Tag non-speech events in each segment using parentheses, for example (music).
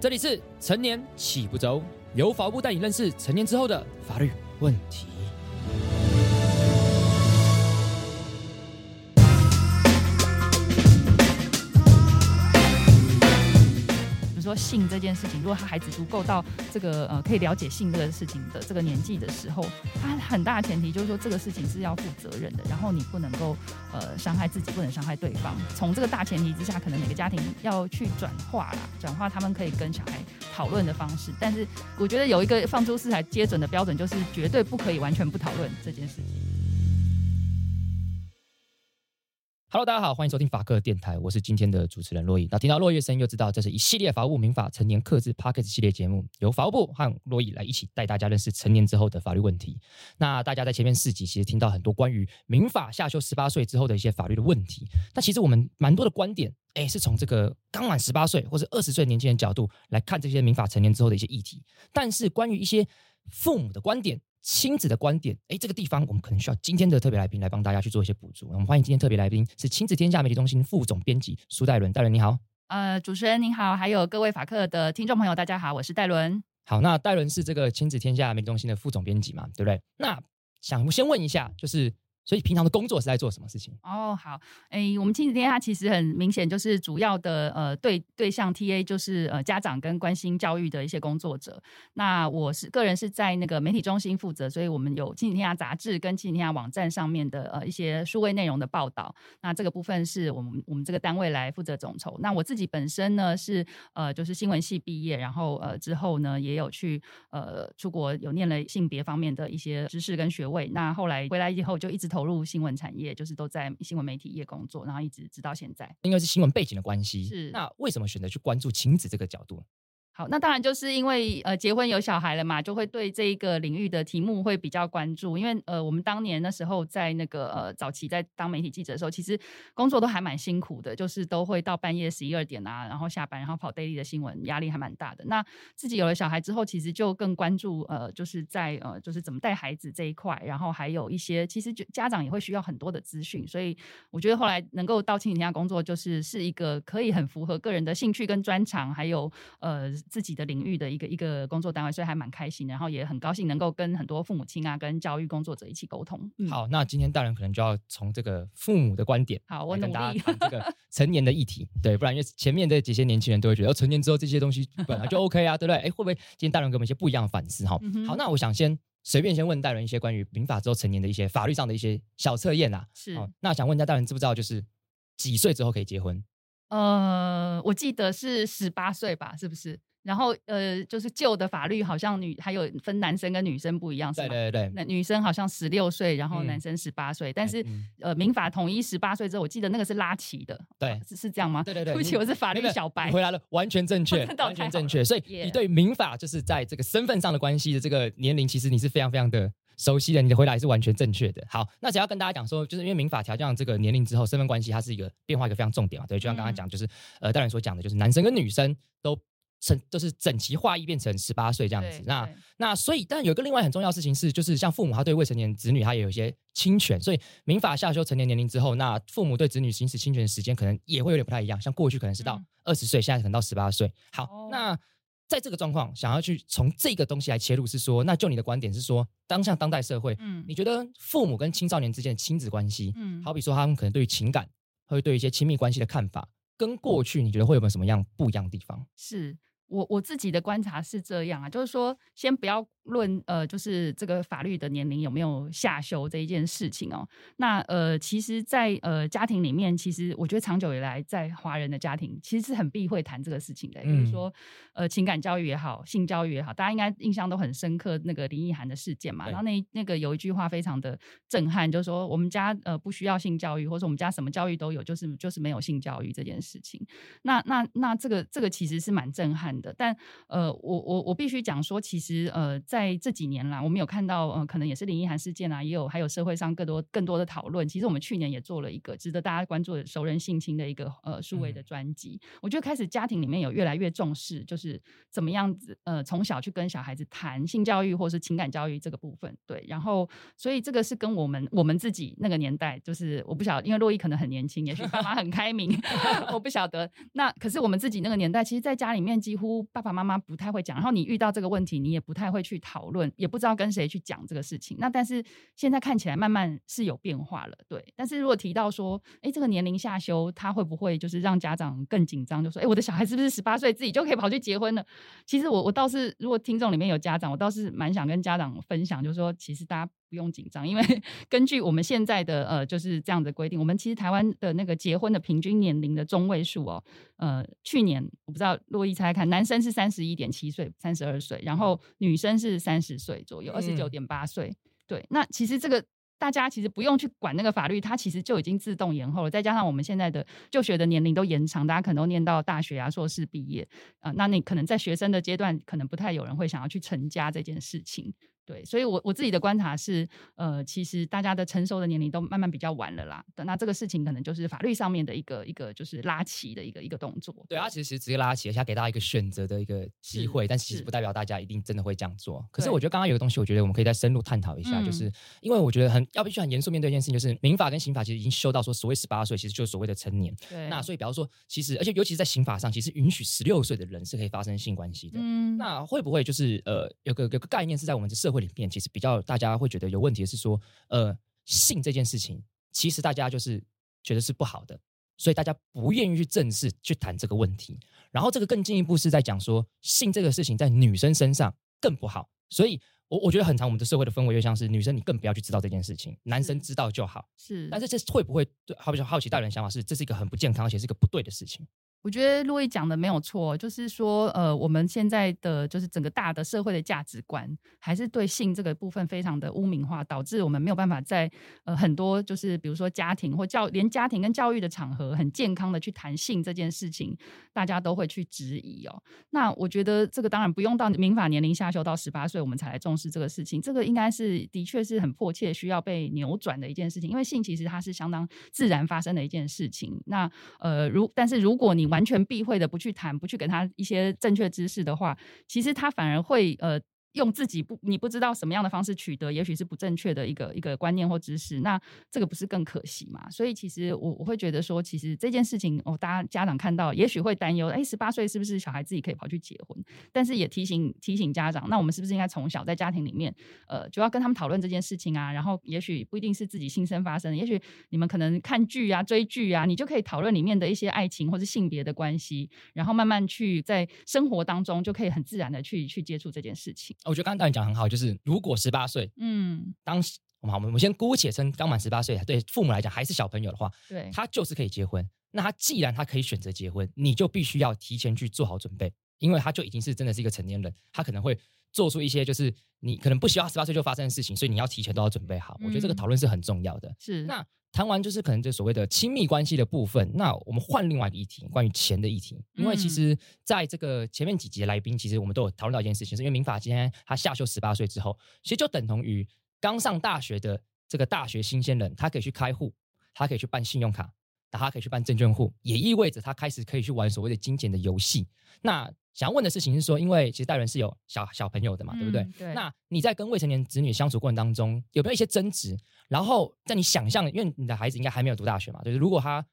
这里是成年起不走，由法务带你认识成年之后的法律问题。说性这件事情，如果他孩子足够到这个呃可以了解性这个事情的这个年纪的时候，他很大前提就是说这个事情是要负责任的，然后你不能够呃伤害自己，不能伤害对方。从这个大前提之下，可能每个家庭要去转化啦，转化他们可以跟小孩讨论的方式。但是我觉得有一个放诸四海皆准的标准，就是绝对不可以完全不讨论这件事情。Hello，大家好，欢迎收听法客电台，我是今天的主持人珞亦。那听到珞亦的声音，就知道这是一系列法务民法成年克制 Podcast 系列节目，由法务部和珞亦来一起带大家认识成年之后的法律问题。那大家在前面四集其实听到很多关于民法下修十八岁之后的一些法律的问题。那其实我们蛮多的观点，哎，是从这个刚满十八岁或者二十岁年轻人角度来看这些民法成年之后的一些议题。但是关于一些父母的观点。亲子的观点，哎，这个地方我们可能需要今天的特别来宾来帮大家去做一些补足。我们欢迎今天特别来宾是亲子天下媒体中心副总编辑苏戴伦，戴伦你好。呃，主持人您好，还有各位法客的听众朋友，大家好，我是戴伦。好，那戴伦是这个亲子天下媒体中心的副总编辑嘛，对不对？那想先问一下，就是。所以平常的工作是在做什么事情？哦，好，诶，我们亲子天下其实很明显就是主要的呃对对象 TA 就是呃家长跟关心教育的一些工作者。那我是个人是在那个媒体中心负责，所以我们有亲子天下杂志跟亲子天下网站上面的呃一些数位内容的报道。那这个部分是我们我们这个单位来负责统筹。那我自己本身呢是呃就是新闻系毕业，然后呃之后呢也有去呃出国有念了性别方面的一些知识跟学位。那后来回来以后就一直投。投入新闻产业，就是都在新闻媒体业工作，然后一直直到现在。因为是新闻背景的关系，是那为什么选择去关注亲子这个角度？好，那当然就是因为呃结婚有小孩了嘛，就会对这一个领域的题目会比较关注。因为呃我们当年那时候在那个呃早期在当媒体记者的时候，其实工作都还蛮辛苦的，就是都会到半夜十一二点啊，然后下班然后跑 daily 的新闻，压力还蛮大的。那自己有了小孩之后，其实就更关注呃就是在呃就是怎么带孩子这一块，然后还有一些其实就家长也会需要很多的资讯，所以我觉得后来能够到亲子天下工作，就是是一个可以很符合个人的兴趣跟专长，还有呃。自己的领域的一个一个工作单位，所以还蛮开心，然后也很高兴能够跟很多父母亲啊，跟教育工作者一起沟通。嗯、好，那今天大人可能就要从这个父母的观点，好，我跟大家谈这个 (laughs) 成年的议题，对，不然因为前面的这些年轻人都会觉得，成年之后这些东西本来就 OK 啊，对不对？哎，会不会今天大人给我们一些不一样的反思？哈、嗯，好，那我想先随便先问大人一些关于民法之后成年的一些法律上的一些小测验啊。是，那想问一下大人知不知道，就是几岁之后可以结婚？呃，我记得是十八岁吧，是不是？然后呃，就是旧的法律好像女还有分男生跟女生不一样，是吧？对对对，那女生好像十六岁，然后男生十八岁。嗯、但是、嗯、呃，民法统一十八岁之后，我记得那个是拉齐的，对，啊、是是这样吗？对对对，对不起，我是法律小白。回来了，完全正确，完全正确。所以你对民法就是在这个身份上的关系的这个年龄，其实你是非常非常的熟悉的。你的回答也是完全正确的。好，那只要跟大家讲说，就是因为民法调降这个年龄之后，身份关系它是一个变化一个非常重点嘛。对，就像刚刚讲，就是、嗯、呃，大人所讲的，就是男生跟女生都。成就是整齐划一变成十八岁这样子，那那所以，但有一个另外很重要的事情是，就是像父母他对未成年子女他也有一些侵权，所以民法下修成年年龄之后，那父母对子女行使侵权的时间可能也会有点不太一样，像过去可能是到二十岁，现在可能到十八岁。好，哦、那在这个状况，想要去从这个东西来切入，是说，那就你的观点是说，当下当代社会，嗯，你觉得父母跟青少年之间的亲子关系，嗯，好比说他们可能对于情感，会对一些亲密关系的看法，跟过去你觉得会有没有什么样不一样的地方？是。我我自己的观察是这样啊，就是说，先不要论呃，就是这个法律的年龄有没有下修这一件事情哦。那呃，其实在，在呃家庭里面，其实我觉得长久以来，在华人的家庭，其实是很避讳谈这个事情的。比如说呃，情感教育也好，性教育也好，大家应该印象都很深刻，那个林奕涵的事件嘛。然后那那个有一句话非常的震撼，就是说我们家呃不需要性教育，或者说我们家什么教育都有，就是就是没有性教育这件事情。那那那这个这个其实是蛮震撼的。但呃，我我我必须讲说，其实呃，在这几年啦，我们有看到呃，可能也是林奕涵事件啊，也有还有社会上更多更多的讨论。其实我们去年也做了一个值得大家关注的熟人性侵的一个呃数位的专辑。嗯、我觉得开始家庭里面有越来越重视，就是怎么样子呃，从小去跟小孩子谈性教育或是情感教育这个部分。对，然后所以这个是跟我们我们自己那个年代，就是我不晓得，因为洛伊可能很年轻，也许爸妈很开明，(laughs) 我不晓得。那可是我们自己那个年代，其实在家里面几乎爸爸妈妈不太会讲，然后你遇到这个问题，你也不太会去讨论，也不知道跟谁去讲这个事情。那但是现在看起来慢慢是有变化了，对。但是如果提到说，哎，这个年龄下修，他会不会就是让家长更紧张？就说，哎，我的小孩是不是十八岁自己就可以跑去结婚了？其实我我倒是，如果听众里面有家长，我倒是蛮想跟家长分享，就是说，其实大家。不用紧张，因为 (laughs) 根据我们现在的呃就是这样的规定，我们其实台湾的那个结婚的平均年龄的中位数哦，呃，去年我不知道洛伊猜猜看，男生是三十一点七岁，三十二岁，然后女生是三十岁左右，二十九点八岁。嗯、对，那其实这个大家其实不用去管那个法律，它其实就已经自动延后了。再加上我们现在的就学的年龄都延长，大家可能都念到大学啊、硕士毕业啊、呃，那你可能在学生的阶段，可能不太有人会想要去成家这件事情。对，所以我，我我自己的观察是，呃，其实大家的成熟的年龄都慢慢比较晚了啦。那这个事情可能就是法律上面的一个一个就是拉齐的一个一个动作。对，它其实是直接拉齐，而且给大家一个选择的一个机会，但其实不代表大家一定真的会这样做。可是我觉得刚刚有个东西，我觉得我们可以再深入探讨一下，就是因为我觉得很要必须很严肃面对一件事情，就是民法跟刑法其实已经修到说，所谓十八岁其实就是所谓的成年。对。那所以比方说，其实而且尤其是在刑法上，其实允许十六岁的人是可以发生性关系的。嗯。那会不会就是呃有个有个概念是在我们的社会里面，其实比较。大家会觉得有问题的是说，呃，性这件事情，其实大家就是觉得是不好的，所以大家不愿意去正视、去谈这个问题。然后这个更进一步是在讲说，性这个事情在女生身上更不好。所以我我觉得很长我们的社会的氛围就像是女生你更不要去知道这件事情，男生知道就好。是，但是这会不会对？好比好奇大人的想法是，这是一个很不健康，而且是一个不对的事情。我觉得洛伊讲的没有错，就是说，呃，我们现在的就是整个大的社会的价值观，还是对性这个部分非常的污名化，导致我们没有办法在呃很多就是比如说家庭或教连家庭跟教育的场合，很健康的去谈性这件事情，大家都会去质疑哦。那我觉得这个当然不用到民法年龄下修到十八岁，我们才来重视这个事情，这个应该是的确是很迫切需要被扭转的一件事情，因为性其实它是相当自然发生的一件事情。那呃，如但是如果你完全避讳的不去谈，不去给他一些正确知识的话，其实他反而会呃。用自己不你不知道什么样的方式取得，也许是不正确的一个一个观念或知识，那这个不是更可惜吗？所以其实我我会觉得说，其实这件事情哦，大家家长看到也许会担忧，哎，十八岁是不是小孩自己可以跑去结婚？但是也提醒提醒家长，那我们是不是应该从小在家庭里面，呃，就要跟他们讨论这件事情啊？然后也许不一定是自己亲身发生，也许你们可能看剧啊、追剧啊，你就可以讨论里面的一些爱情或是性别的关系，然后慢慢去在生活当中就可以很自然的去去接触这件事情。我觉得刚刚导演讲很好，就是如果十八岁，嗯，当时我们好，我们先姑且称刚满十八岁，对父母来讲还是小朋友的话，对，他就是可以结婚。那他既然他可以选择结婚，你就必须要提前去做好准备，因为他就已经是真的是一个成年人，他可能会做出一些就是你可能不希望十八岁就发生的事情，所以你要提前都要准备好。嗯，我觉得这个讨论是很重要的。是那。谈完就是可能这所谓的亲密关系的部分，那我们换另外一个议题，关于钱的议题。因为其实在这个前面几集的来宾，其实我们都有讨论到一件事情，是因为民法今天他下修十八岁之后，其实就等同于刚上大学的这个大学新鲜人，他可以去开户，他可以去办信用卡，他可以去办证券户，也意味着他开始可以去玩所谓的金钱的游戏。那想要问的事情是说，因为其实大人是有小小朋友的嘛，对不对？嗯、对。那你在跟未成年子女相处过程当中，有没有一些争执？然后在你想象，因为你的孩子应该还没有读大学嘛，就是如果他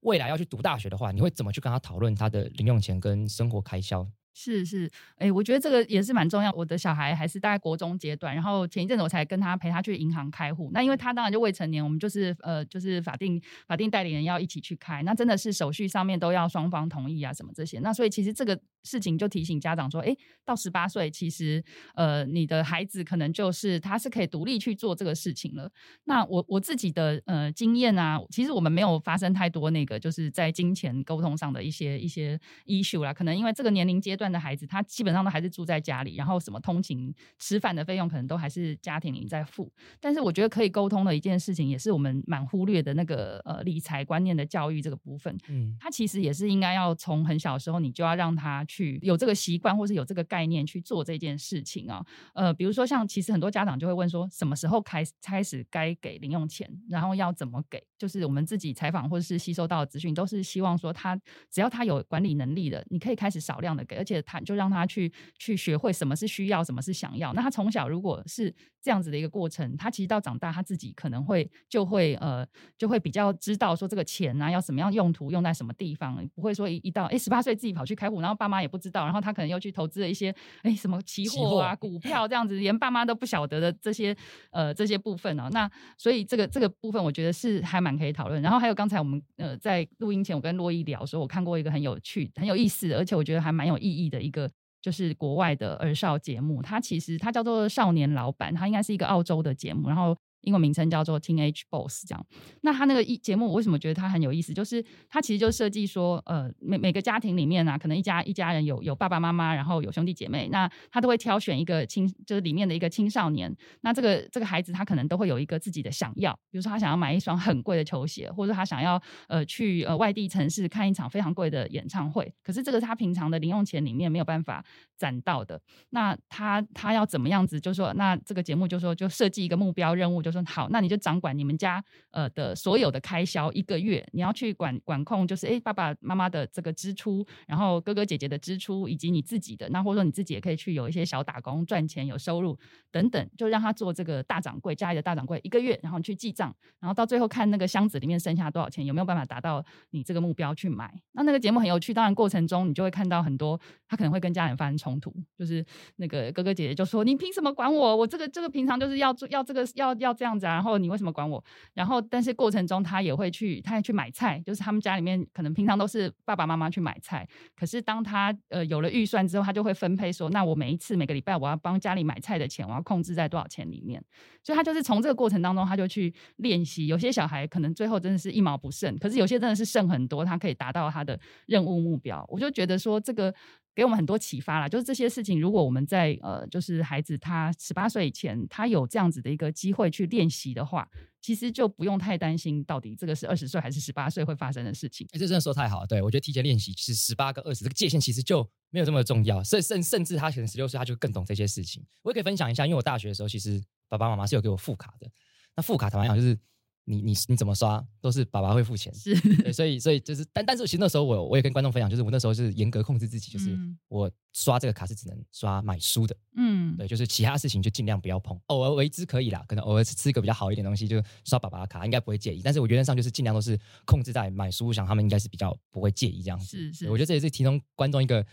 未来要去读大学的话，你会怎么去跟他讨论他的零用钱跟生活开销？是是，哎、欸，我觉得这个也是蛮重要。我的小孩还是大概国中阶段，然后前一阵子我才跟他陪他去银行开户。那因为他当然就未成年，我们就是呃就是法定法定代理人要一起去开。那真的是手续上面都要双方同意啊，什么这些。那所以其实这个事情就提醒家长说，哎、欸，到十八岁，其实呃你的孩子可能就是他是可以独立去做这个事情了。那我我自己的呃经验啊，其实我们没有发生太多那个就是在金钱沟通上的一些一些 issue 啦。可能因为这个年龄阶段。段的孩子，他基本上都还是住在家里，然后什么通勤、吃饭的费用可能都还是家庭里在付。但是我觉得可以沟通的一件事情，也是我们蛮忽略的那个呃理财观念的教育这个部分。嗯，他其实也是应该要从很小的时候，你就要让他去有这个习惯，或是有这个概念去做这件事情啊。呃，比如说像其实很多家长就会问说，什么时候开开始该给零用钱，然后要怎么给？就是我们自己采访或者是吸收到的资讯，都是希望说他只要他有管理能力的，你可以开始少量的给，而且。他就让他去去学会什么是需要，什么是想要。那他从小如果是这样子的一个过程，他其实到长大他自己可能会就会呃就会比较知道说这个钱啊要什么样用途，用在什么地方，不会说一一到哎十八岁自己跑去开户，然后爸妈也不知道，然后他可能又去投资了一些哎什么期货啊、股 (laughs) 票这样子，连爸妈都不晓得的这些呃这些部分哦。那所以这个这个部分我觉得是还蛮可以讨论。然后还有刚才我们呃在录音前我跟洛伊聊说，我看过一个很有趣、很有意思，而且我觉得还蛮有意义的一个。就是国外的儿少节目，它其实它叫做《少年老板》，它应该是一个澳洲的节目，然后。英文名称叫做 Teenage Boss，这样。那他那个一节目，我为什么觉得他很有意思？就是他其实就设计说，呃，每每个家庭里面啊，可能一家一家人有有爸爸妈妈，然后有兄弟姐妹，那他都会挑选一个青，就是里面的一个青少年。那这个这个孩子他可能都会有一个自己的想要，比如说他想要买一双很贵的球鞋，或者他想要呃去呃外地城市看一场非常贵的演唱会。可是这个是他平常的零用钱里面没有办法攒到的。那他他要怎么样子？就说，那这个节目就说就设计一个目标任务就。说好，那你就掌管你们家呃的所有的开销，一个月你要去管管控，就是哎爸爸妈妈的这个支出，然后哥哥姐姐的支出，以及你自己的，那或者说你自己也可以去有一些小打工赚钱有收入等等，就让他做这个大掌柜，家里的大掌柜一个月，然后去记账，然后到最后看那个箱子里面剩下多少钱，有没有办法达到你这个目标去买。那那个节目很有趣，当然过程中你就会看到很多他可能会跟家人发生冲突，就是那个哥哥姐姐就说你凭什么管我？我这个这个平常就是要做要这个要要。这样子啊，然后你为什么管我？然后，但是过程中他也会去，他也去买菜，就是他们家里面可能平常都是爸爸妈妈去买菜，可是当他呃有了预算之后，他就会分配说，那我每一次每个礼拜我要帮家里买菜的钱，我要控制在多少钱里面。所以他就是从这个过程当中，他就去练习。有些小孩可能最后真的是一毛不剩，可是有些真的是剩很多，他可以达到他的任务目标。我就觉得说这个。给我们很多启发啦，就是这些事情，如果我们在呃，就是孩子他十八岁以前，他有这样子的一个机会去练习的话，其实就不用太担心到底这个是二十岁还是十八岁会发生的事情。哎，这真的说太好了，对，我觉得提前练习，其实十八跟二十这个界限其实就没有这么重要，甚甚甚至他可能十六岁他就更懂这些事情。我也可以分享一下，因为我大学的时候，其实爸爸妈妈是有给我副卡的，那副卡坦白讲就是。你你你怎么刷都是爸爸会付钱，是，(laughs) 所以所以就是，但但是其实那时候我我也跟观众分享，就是我那时候是严格控制自己，就是我刷这个卡是只能刷买书的，嗯，对，就是其他事情就尽量不要碰，偶尔为之可以啦，可能偶尔吃一个比较好一点东西，就刷爸爸的卡应该不会介意，但是我原则上就是尽量都是控制在买书，我想他们应该是比较不会介意这样子，是。是，我觉得这也是提供观众一个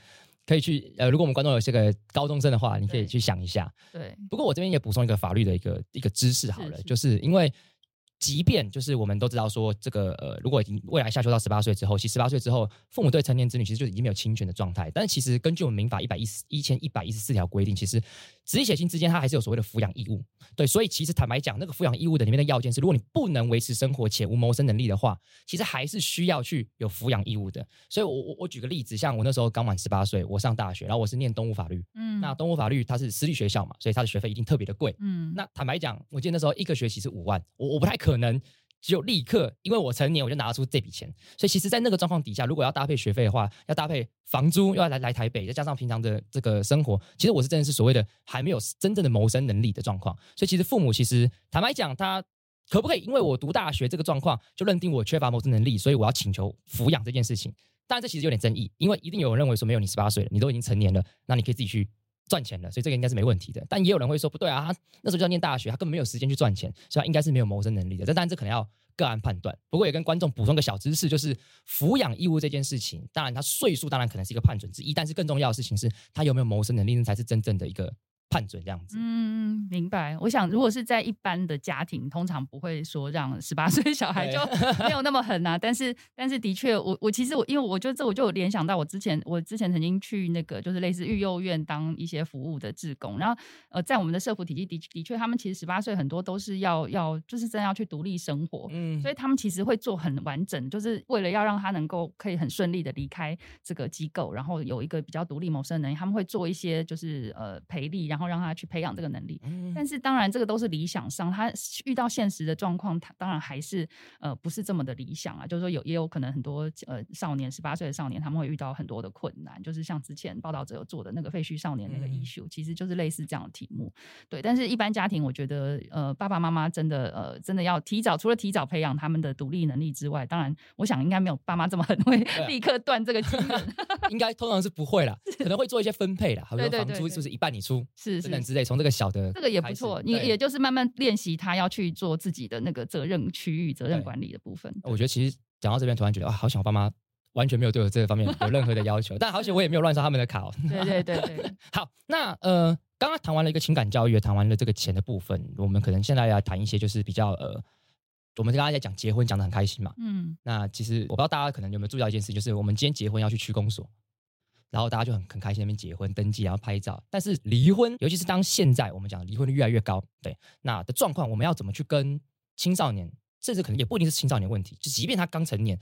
可以去呃，如果我们观众有些个高中生的话，你可以去想一下，对，对不过我这边也补充一个法律的一个一个知识好了，是是就是因为。即便就是我们都知道说这个呃，如果已经未来下修到十八岁之后，其实十八岁之后，父母对成年子女其实就已经没有侵权的状态。但是其实根据我们民法一百一十一千一百一十四条规定，其实直系血亲之间他还是有所谓的抚养义务。对，所以其实坦白讲，那个抚养义务的里面的要件是，如果你不能维持生活且无谋生能力的话，其实还是需要去有抚养义务的。所以我我我举个例子，像我那时候刚满十八岁，我上大学，然后我是念东吴法律，嗯，那东吴法律它是私立学校嘛，所以它的学费一定特别的贵，嗯，那坦白讲，我记得那时候一个学期是五万，我我不太可可能。就立刻，因为我成年，我就拿出这笔钱。所以，其实，在那个状况底下，如果要搭配学费的话，要搭配房租，又要来来台北，再加上平常的这个生活，其实我是真的是所谓的还没有真正的谋生能力的状况。所以，其实父母其实坦白讲，他可不可以因为我读大学这个状况，就认定我缺乏谋生能力，所以我要请求抚养这件事情？当然，这其实有点争议，因为一定有人认为说，没有你十八岁了，你都已经成年了，那你可以自己去 (laughs) 赚钱了，所以这个应该是没问题的。但也有人会说不对啊，他那时候就要念大学，他根本没有时间去赚钱，所以他应该是没有谋生能力的。这当然这可能要个案判断。不过也跟观众补充个小知识，就是抚养义务这件事情，当然他岁数当然可能是一个判准之一，但是更重要的事情是他有没有谋生能力，那才是真正的一个。判准这样子，嗯，明白。我想，如果是在一般的家庭，通常不会说让十八岁小孩就 (laughs) 没有那么狠啊。但是，但是的确，我我其实我因为我觉得这我就有联想到我之前我之前曾经去那个就是类似育幼院当一些服务的志工，然后呃，在我们的社福体系的的确，他们其实十八岁很多都是要要就是真的要去独立生活，嗯，所以他们其实会做很完整，就是为了要让他能够可以很顺利的离开这个机构，然后有一个比较独立谋生能力，他们会做一些就是呃培力，然后。然后让他去培养这个能力，但是当然这个都是理想上，他遇到现实的状况，他当然还是呃不是这么的理想啊。就是说有也有可能很多呃少年十八岁的少年他们会遇到很多的困难，就是像之前报道者有做的那个废墟少年那个 issue，其实就是类似这样的题目。对，但是一般家庭我觉得呃爸爸妈妈真的呃真的要提早，除了提早培养他们的独立能力之外，当然我想应该没有爸妈这么狠会立刻断这个经 (laughs) 应该通常是不会啦，可能会做一些分配啦，好比说房租是不是一半你出？是等等之类，从这个小的，这个也不错。你也就是慢慢练习他要去做自己的那个责任区域、责任管理的部分。我觉得其实讲到这边，突然觉得啊，好想我爸妈完全没有对我这个方面有任何的要求，(laughs) 但好险我也没有乱刷他们的卡哦。对对对对。(laughs) 好，那呃，刚刚谈完了一个情感教育，也谈完了这个钱的部分，我们可能现在要谈一些就是比较呃，我们刚刚在讲结婚，讲的很开心嘛。嗯。那其实我不知道大家可能有没有注意到一件事，就是我们今天结婚要去区公所。然后大家就很很开心那边结婚登记，然后拍照。但是离婚，尤其是当现在我们讲离婚率越来越高，对，那的状况，我们要怎么去跟青少年，甚至可能也不一定是青少年问题，就即便他刚成年。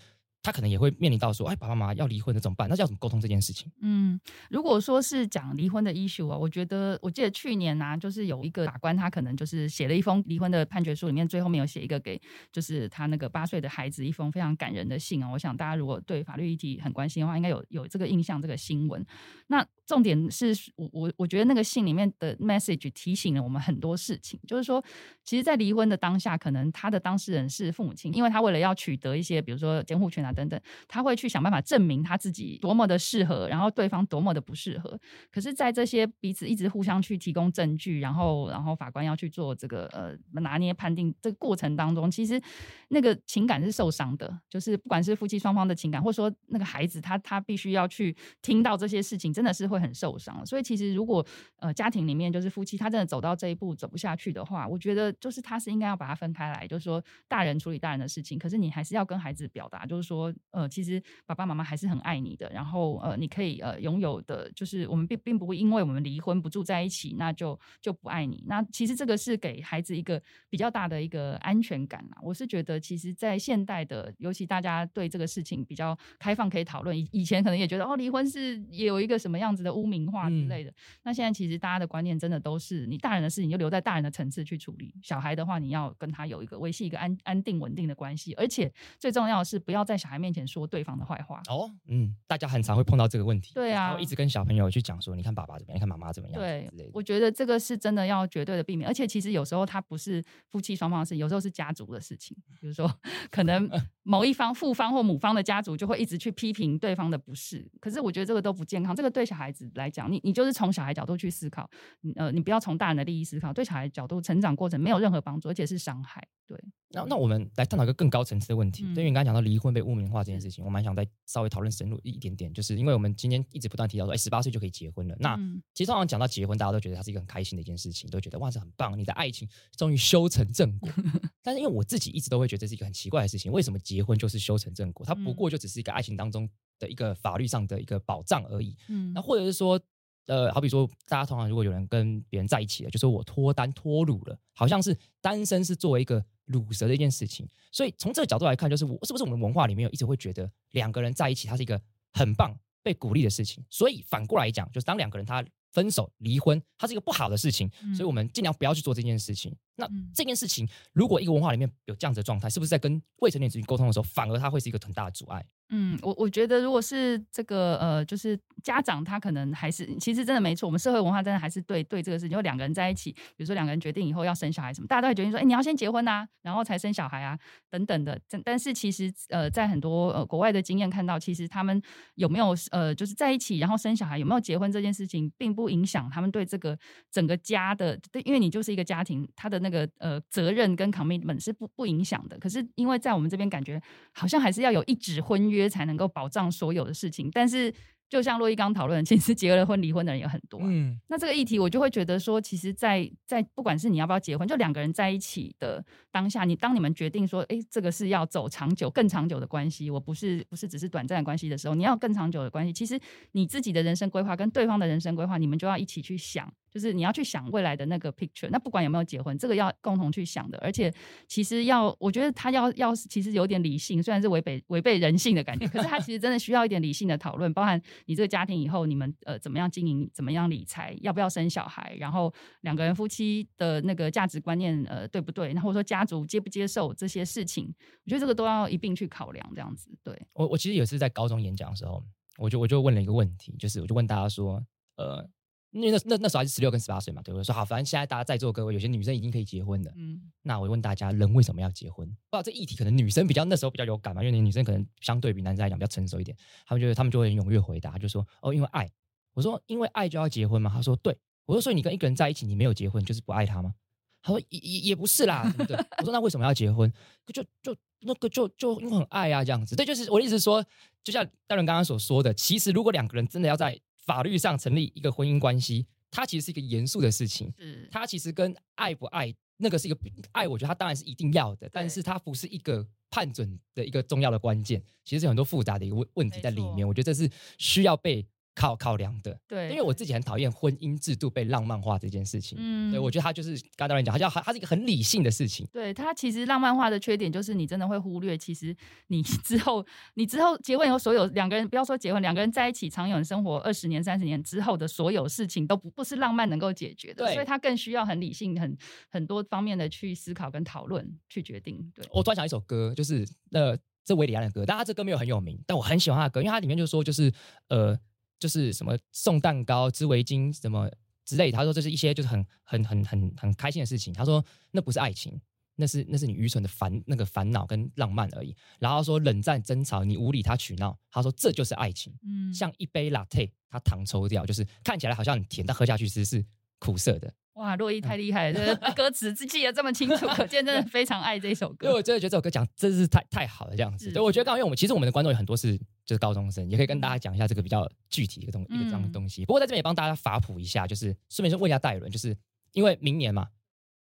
他可能也会面临到说，哎，爸爸妈妈要离婚了怎么办？那要怎么沟通这件事情？嗯，如果说是讲离婚的 issue 啊，我觉得，我记得去年啊，就是有一个法官，他可能就是写了一封离婚的判决书，里面最后面有写一个给，就是他那个八岁的孩子一封非常感人的信啊。我想大家如果对法律议题很关心的话，应该有有这个印象，这个新闻。那重点是我我我觉得那个信里面的 message 提醒了我们很多事情，就是说，其实，在离婚的当下，可能他的当事人是父母亲，因为他为了要取得一些，比如说监护权啊等等，他会去想办法证明他自己多么的适合，然后对方多么的不适合。可是，在这些彼此一直互相去提供证据，然后然后法官要去做这个呃拿捏判定这个过程当中，其实那个情感是受伤的，就是不管是夫妻双方的情感，或者说那个孩子他他必须要去听到这些事情，真的是会。会很受伤，所以其实如果呃家庭里面就是夫妻，他真的走到这一步走不下去的话，我觉得就是他是应该要把它分开来，就是说大人处理大人的事情，可是你还是要跟孩子表达，就是说呃其实爸爸妈妈还是很爱你的，然后呃你可以呃拥有的，就是我们并并不会因为我们离婚不住在一起，那就就不爱你。那其实这个是给孩子一个比较大的一个安全感啊。我是觉得，其实，在现代的，尤其大家对这个事情比较开放，可以讨论。以以前可能也觉得哦，离婚是也有一个什么样子的。污名化之类的，嗯、那现在其实大家的观念真的都是，你大人的事情就留在大人的层次去处理，小孩的话你要跟他有一个维系一个安安定稳定的关系，而且最重要的是不要在小孩面前说对方的坏话。哦，嗯，大家很常会碰到这个问题，对啊，一直跟小朋友去讲说，你看爸爸怎么样，你看妈妈怎么样，对，我觉得这个是真的要绝对的避免，而且其实有时候他不是夫妻双方的事，有时候是家族的事情，比如说 (laughs) 可能某一方父方或母方的家族就会一直去批评对方的不是，可是我觉得这个都不健康，这个对小孩子来讲，你你。就是从小孩角度去思考，呃，你不要从大人的利益思考，对小孩角度成长过程没有任何帮助，而且是伤害。对，那那我们来探讨一个更高层次的问题。对于你刚才讲到离婚被污名化这件事情，我蛮想再稍微讨论深入一点点，就是因为我们今天一直不断提到说，哎，十八岁就可以结婚了。那其实通常讲到结婚，大家都觉得它是一个很开心的一件事情，都觉得哇，这很棒，你的爱情终于修成正果。(laughs) 但是因为我自己一直都会觉得这是一个很奇怪的事情，为什么结婚就是修成正果？它不过就只是一个爱情当中的一个法律上的一个保障而已。嗯，那或者是说。呃，好比说，大家通常如果有人跟别人在一起了，就说我脱单脱乳了，好像是单身是作为一个乳蛇的一件事情。所以从这个角度来看，就是我是不是我们文化里面有一直会觉得两个人在一起，它是一个很棒、被鼓励的事情。所以反过来讲，就是当两个人他分手、离婚，它是一个不好的事情。所以我们尽量不要去做这件事情。那这件事情，如果一个文化里面有这样子的状态，是不是在跟未成年子女沟通的时候，反而它会是一个很大的阻碍？嗯，我我觉得如果是这个呃，就是家长他可能还是其实真的没错，我们社会文化真的还是对对这个事情，就两个人在一起，比如说两个人决定以后要生小孩什么，大家都会决定说，哎，你要先结婚啊，然后才生小孩啊，等等的。但但是其实呃，在很多呃国外的经验看到，其实他们有没有呃就是在一起，然后生小孩有没有结婚这件事情，并不影响他们对这个整个家的，对，因为你就是一个家庭，他的那个呃责任跟 commitment 是不不影响的。可是因为在我们这边感觉好像还是要有一纸婚约才能够保障。所有的事情，但是就像洛伊刚讨论，其实结了婚离婚的人也很多。嗯，那这个议题我就会觉得说，其实在，在在不管是你要不要结婚，就两个人在一起的当下，你当你们决定说，哎，这个是要走长久、更长久的关系，我不是不是只是短暂的关系的时候，你要更长久的关系，其实你自己的人生规划跟对方的人生规划，你们就要一起去想。就是你要去想未来的那个 picture，那不管有没有结婚，这个要共同去想的。而且其实要，我觉得他要要其实有点理性，虽然是违背违背人性的感觉，可是他其实真的需要一点理性的讨论，包含你这个家庭以后你们呃怎么样经营，怎么样理财，要不要生小孩，然后两个人夫妻的那个价值观念呃对不对，然后说家族接不接受这些事情，我觉得这个都要一并去考量。这样子，对。我我其实也是在高中演讲的时候，我就我就问了一个问题，就是我就问大家说，呃。因为那那那时候还是十六跟十八岁嘛，对不对？说好，反正现在大家在座各位，有些女生已经可以结婚了。嗯，那我问大家，人为什么要结婚？不知道这议题可能女生比较那时候比较有感嘛，因为女生可能相对比男生来讲比较成熟一点，他们觉得他们就会很踊跃回答，就说哦，因为爱。我说因为爱就要结婚吗？他说对。我说所以你跟一个人在一起，你没有结婚就是不爱他吗？他说也也也不是啦，对不对？我说那为什么要结婚？就就那个就就因为很爱啊，这样子。对，就是我的意思说，就像大伦刚刚所说的，其实如果两个人真的要在法律上成立一个婚姻关系，它其实是一个严肃的事情。嗯，它其实跟爱不爱那个是一个爱，我觉得它当然是一定要的，但是它不是一个判准的一个重要的关键。其实有很多复杂的一个问问题在里面，我觉得这是需要被。考考量的，对，因为我自己很讨厌婚姻制度被浪漫化这件事情。嗯，对，我觉得他就是刚刚讲，他叫他是一个很理性的事情。对，他其实浪漫化的缺点就是你真的会忽略，其实你 (laughs) 之后你之后结婚以后，所有两个人不要说结婚，两个人在一起长远生活二十年、三十年之后的所有事情都不不是浪漫能够解决的。对，所以他更需要很理性、很很多方面的去思考跟讨论去决定。对，我突然想一首歌，就是呃，这维里安的歌，但他这歌没有很有名，但我很喜欢他的歌，因为他里面就说就是呃。就是什么送蛋糕、织围巾什么之类，他说这是一些就是很很很很很开心的事情。他说那不是爱情，那是那是你愚蠢的烦那个烦恼跟浪漫而已。然后说冷战争吵，你无理他取闹，他说这就是爱情。嗯，像一杯 latte，他糖抽掉，就是看起来好像很甜，但喝下去其实是苦涩的。哇，洛伊太厉害了，这个歌词记得这么清楚，可见真的非常爱这首歌。(laughs) 因为我真的觉得这首歌讲真是太太好了，这样子。对，我觉得刚刚因为我们其实我们的观众有很多是就是高中生，也可以跟大家讲一下这个比较具体的一个东一个这样的东西。不过在这边也帮大家法普一下，就是顺便就问一下戴伦，就是因为明年嘛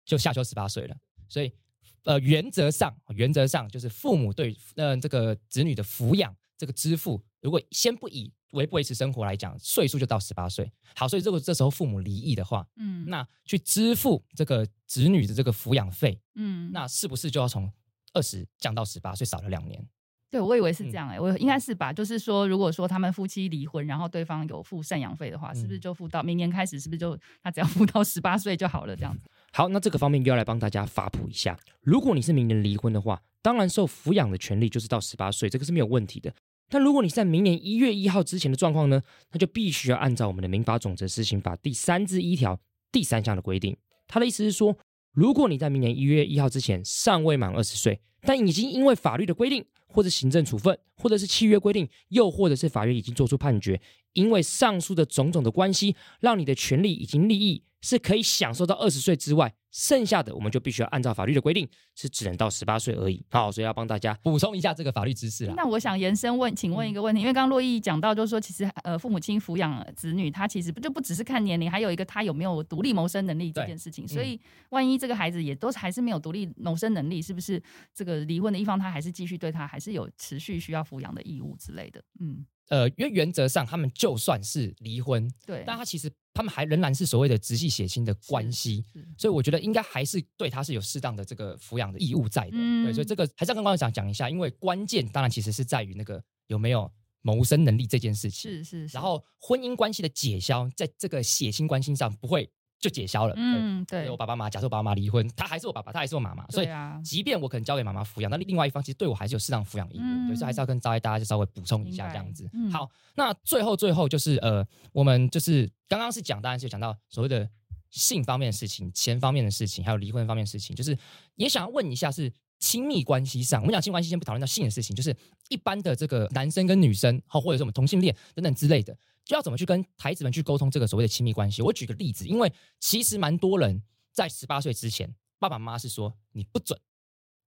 就下秋十八岁了，所以呃原则上原则上就是父母对呃这个子女的抚养这个支付，如果先不以维不维持生活来讲，岁数就到十八岁。好，所以如果这时候父母离异的话，嗯，那去支付这个子女的这个抚养费，嗯，那是不是就要从二十降到十八岁，少了两年？对，我以为是这样哎、欸，我应该是吧？就是说，如果说他们夫妻离婚，然后对方有付赡养费的话，是不是就付到明年开始？是不是就他只要付到十八岁就好了？这样子。好，那这个方面又要来帮大家法普一下。如果你是明年离婚的话，当然受抚养的权利就是到十八岁，这个是没有问题的。但如果你是在明年一月一号之前的状况呢，那就必须要按照我们的民法总则施行法第三之一条第三项的规定。他的意思是说，如果你在明年一月一号之前尚未满二十岁，但已经因为法律的规定，或者行政处分，或者是契约规定，又或者是法院已经做出判决，因为上述的种种的关系，让你的权利以及利益是可以享受到二十岁之外。剩下的我们就必须要按照法律的规定，是只能到十八岁而已。好，所以要帮大家补充一下这个法律知识了。那我想延伸问，请问一个问题，嗯、因为刚刚珞亦讲到，就是说其实呃父母亲抚养子女，他其实就不只是看年龄，还有一个他有没有独立谋生能力这件事情。所以万一这个孩子也都还是没有独立谋生能力，是不是这个离婚的一方他还是继续对他还是有持续需要抚养的义务之类的？嗯。呃，因为原则上他们就算是离婚，对，但他其实他们还仍然是所谓的直系血亲的关系，所以我觉得应该还是对他是有适当的这个抚养的义务在的，嗯、对，所以这个还是要跟观众讲讲一下，因为关键当然其实是在于那个有没有谋生能力这件事情，是是，是，然后婚姻关系的解消，在这个血亲关系上不会就解消了。嗯，对，我爸爸妈妈，假设我爸爸妈妈离婚，他还是我爸爸，他还是我妈妈，所以即便我可能交给妈妈抚养，那另外一方其实对我还是有适当抚养义务，嗯、所以还是要跟大家就稍微补充一下这样子。嗯、好，那最后最后就是呃，我们就是刚刚是讲，当然是讲到所谓的性方面的事情、钱方面的事情，还有离婚方面的事情，就是也想要问一下是。亲密关系上，我们讲亲密关系，先不讨论到性的事情，就是一般的这个男生跟女生，好，或者是我们同性恋等等之类的，就要怎么去跟孩子们去沟通这个所谓的亲密关系。我举个例子，因为其实蛮多人在十八岁之前，爸爸妈妈是说你不准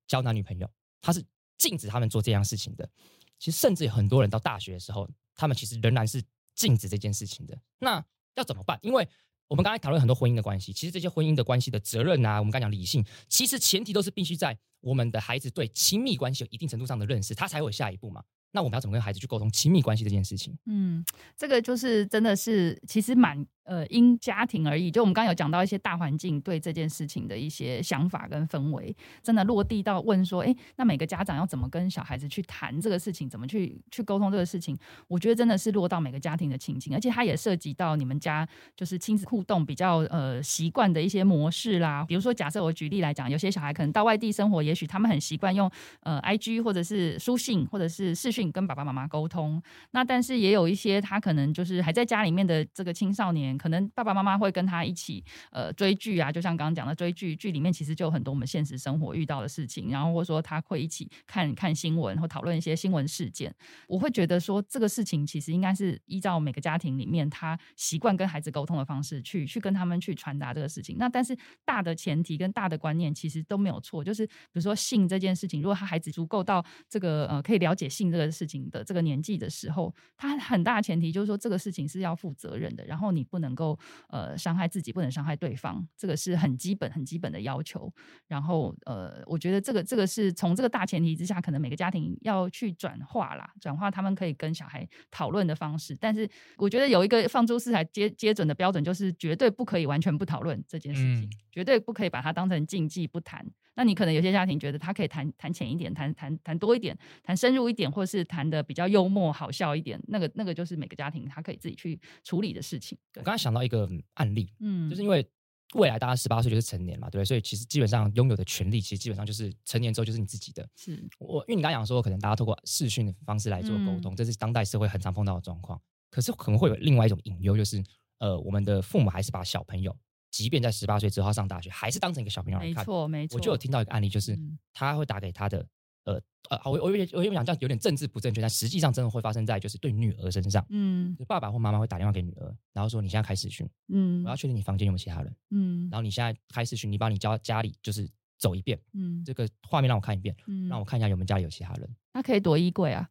交男女朋友，他是禁止他们做这样事情的。其实甚至有很多人到大学的时候，他们其实仍然是禁止这件事情的。那要怎么办？因为我们刚才讨论很多婚姻的关系，其实这些婚姻的关系的责任啊，我们刚才讲理性，其实前提都是必须在我们的孩子对亲密关系有一定程度上的认识，他才会有下一步嘛。那我们要怎么跟孩子去沟通亲密关系这件事情？嗯，这个就是真的是其实蛮。呃，因家庭而异，就我们刚刚有讲到一些大环境对这件事情的一些想法跟氛围，真的落地到问说，哎，那每个家长要怎么跟小孩子去谈这个事情，怎么去去沟通这个事情？我觉得真的是落到每个家庭的情境，而且它也涉及到你们家就是亲子互动比较呃习惯的一些模式啦。比如说，假设我举例来讲，有些小孩可能到外地生活，也许他们很习惯用呃 IG 或者是书信或者是视讯跟爸爸妈妈沟通，那但是也有一些他可能就是还在家里面的这个青少年。可能爸爸妈妈会跟他一起呃追剧啊，就像刚刚讲的追剧，剧里面其实就有很多我们现实生活遇到的事情，然后或者说他会一起看看新闻或讨论一些新闻事件。我会觉得说这个事情其实应该是依照每个家庭里面他习惯跟孩子沟通的方式去去跟他们去传达这个事情。那但是大的前提跟大的观念其实都没有错，就是比如说性这件事情，如果他孩子足够到这个呃可以了解性这个事情的这个年纪的时候，他很大前提就是说这个事情是要负责任的，然后你不能。能够呃伤害自己，不能伤害对方，这个是很基本、很基本的要求。然后呃，我觉得这个这个是从这个大前提之下，可能每个家庭要去转化啦，转化他们可以跟小孩讨论的方式。但是我觉得有一个放诸四海皆皆准的标准，就是绝对不可以完全不讨论这件事情，嗯、绝对不可以把它当成禁忌不谈。那你可能有些家庭觉得他可以谈谈浅一点，谈谈谈多一点，谈深入一点，或是谈的比较幽默好笑一点，那个那个就是每个家庭他可以自己去处理的事情。我刚才想到一个案例，嗯，就是因为未来大家十八岁就是成年嘛，对不对？所以其实基本上拥有的权利，其实基本上就是成年之后就是你自己的。是我，因为你刚才讲说，可能大家透过视讯的方式来做沟通，嗯、这是当代社会很常碰到的状况。可是可能会有另外一种隐忧，就是呃，我们的父母还是把小朋友。即便在十八岁之后上大学，还是当成一个小朋友来看。没错，没错。我就有听到一个案例，就是他会打给他的、嗯、呃呃，我我我有点讲这样有点政治不正确，但实际上真的会发生在就是对女儿身上。嗯，爸爸或妈妈会打电话给女儿，然后说：“你现在开视讯，嗯，我要确定你房间有没有其他人，嗯，然后你现在开视讯，你把你家家里就是走一遍，嗯，这个画面让我看一遍，嗯，让我看一下有没有家里有其他人。那可以躲衣柜啊，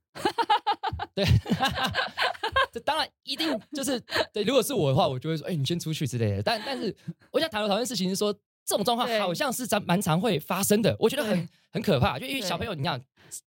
对。”这当然一定就是对，如果是我的话，我就会说，哎、欸，你先出去之类的。但但是，我想讨论讨论事情是说，这种状况好像是咱蛮常会发生的。我觉得很很可怕，就因为小朋友，你想。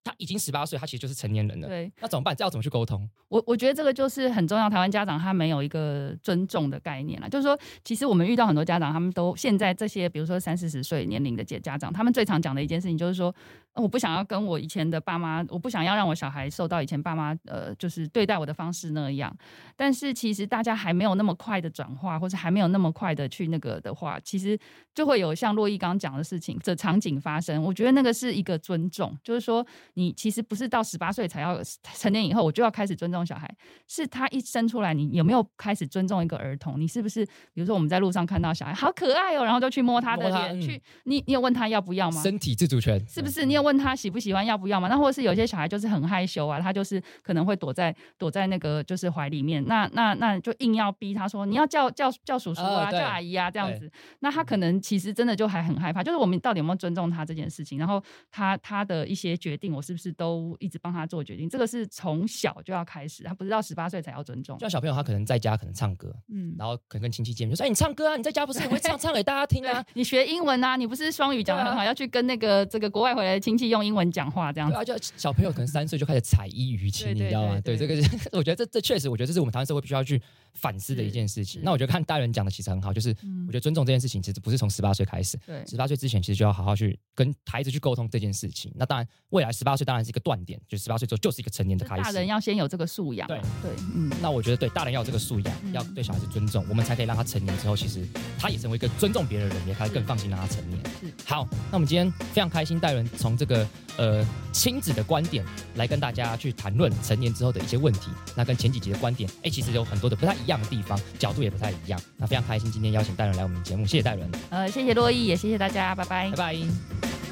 他已经十八岁，他其实就是成年人了。对，那怎么办？这要怎么去沟通？我我觉得这个就是很重要。台湾家长他没有一个尊重的概念了，就是说，其实我们遇到很多家长，他们都现在这些，比如说三四十岁年龄的家家长，他们最常讲的一件事情就是说，我不想要跟我以前的爸妈，我不想要让我小孩受到以前爸妈呃，就是对待我的方式那样。但是其实大家还没有那么快的转化，或者还没有那么快的去那个的话，其实就会有像洛伊刚刚讲的事情，这场景发生。我觉得那个是一个尊重，就是说。你其实不是到十八岁才要成年以后，我就要开始尊重小孩。是他一生出来，你有没有开始尊重一个儿童？你是不是比如说我们在路上看到小孩好可爱哦，然后就去摸他的脸，去你你有问他要不要吗？身体自主权是不是？你有问他喜不喜欢要不要嘛？那或者是有些小孩就是很害羞啊，他就是可能会躲在躲在那个就是怀里面，那那那就硬要逼他说你要叫叫叫叔叔啊，叫阿姨啊这样子。那他可能其实真的就还很害怕，就是我们到底有没有尊重他这件事情？然后他他的一些决定。我是不是都一直帮他做决定？这个是从小就要开始，他不是到十八岁才要尊重。像小朋友，他可能在家可能唱歌，嗯，然后可能跟亲戚见面就说：“哎，你唱歌啊，你在家不是也会唱唱给大家听啊？你学英文啊，你不是双语讲的很好，要去跟那个这个国外回来的亲戚用英文讲话这样子。”对啊，就小朋友可能三岁就开始彩衣娱情，你知道吗？对，这个是 (laughs) 我觉得这这确实，我觉得这是我们台湾社会必须要去反思的一件事情。那我觉得看大人讲的其实很好，就是我觉得尊重这件事情其实不是从十八岁开始，对，十八岁之前其实就要好好去跟孩子去沟通这件事情。那当然，未来十八岁当然是一个断点，就十八岁之后就是一个成年的开始。大人要先有这个素养，对对，嗯。那我觉得对大人要有这个素养，要对小孩子尊重，我们才可以让他成年之后，其实他也成为一个尊重别人的人，也可以更放心让他成年。是好，那我们今天非常开心，大人从这个呃亲子的观点来跟大家去谈论成年之后的一些问题。那跟前几集的观点，哎，其实有很多的不太一样的地方，角度也不太一样。那非常开心今天邀请戴伦来我们节目，谢谢戴伦。呃，谢谢洛毅，也谢谢大家，拜拜，拜拜。